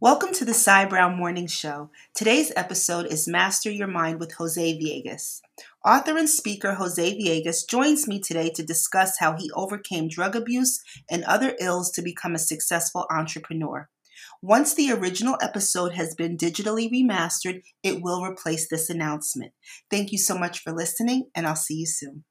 Welcome to the Cy Brown Morning Show. Today's episode is Master Your Mind with Jose Villegas. Author and speaker Jose Villegas joins me today to discuss how he overcame drug abuse and other ills to become a successful entrepreneur. Once the original episode has been digitally remastered, it will replace this announcement. Thank you so much for listening, and I'll see you soon.